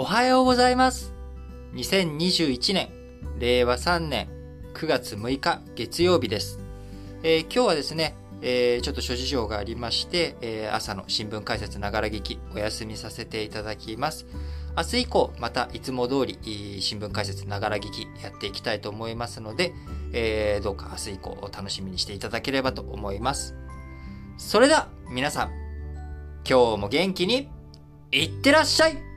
おはようございます。2021年、令和3年9月6日月曜日です。えー今日はですね、えーちょっと諸事情がありまして、えー朝の新聞解説ながら聞きお休みさせていただきます。明日以降、またいつも通り新聞解説ながら聞きやっていきたいと思いますので、えーどうか明日以降お楽しみにしていただければと思います。それでは皆さん、今日も元気にいってらっしゃい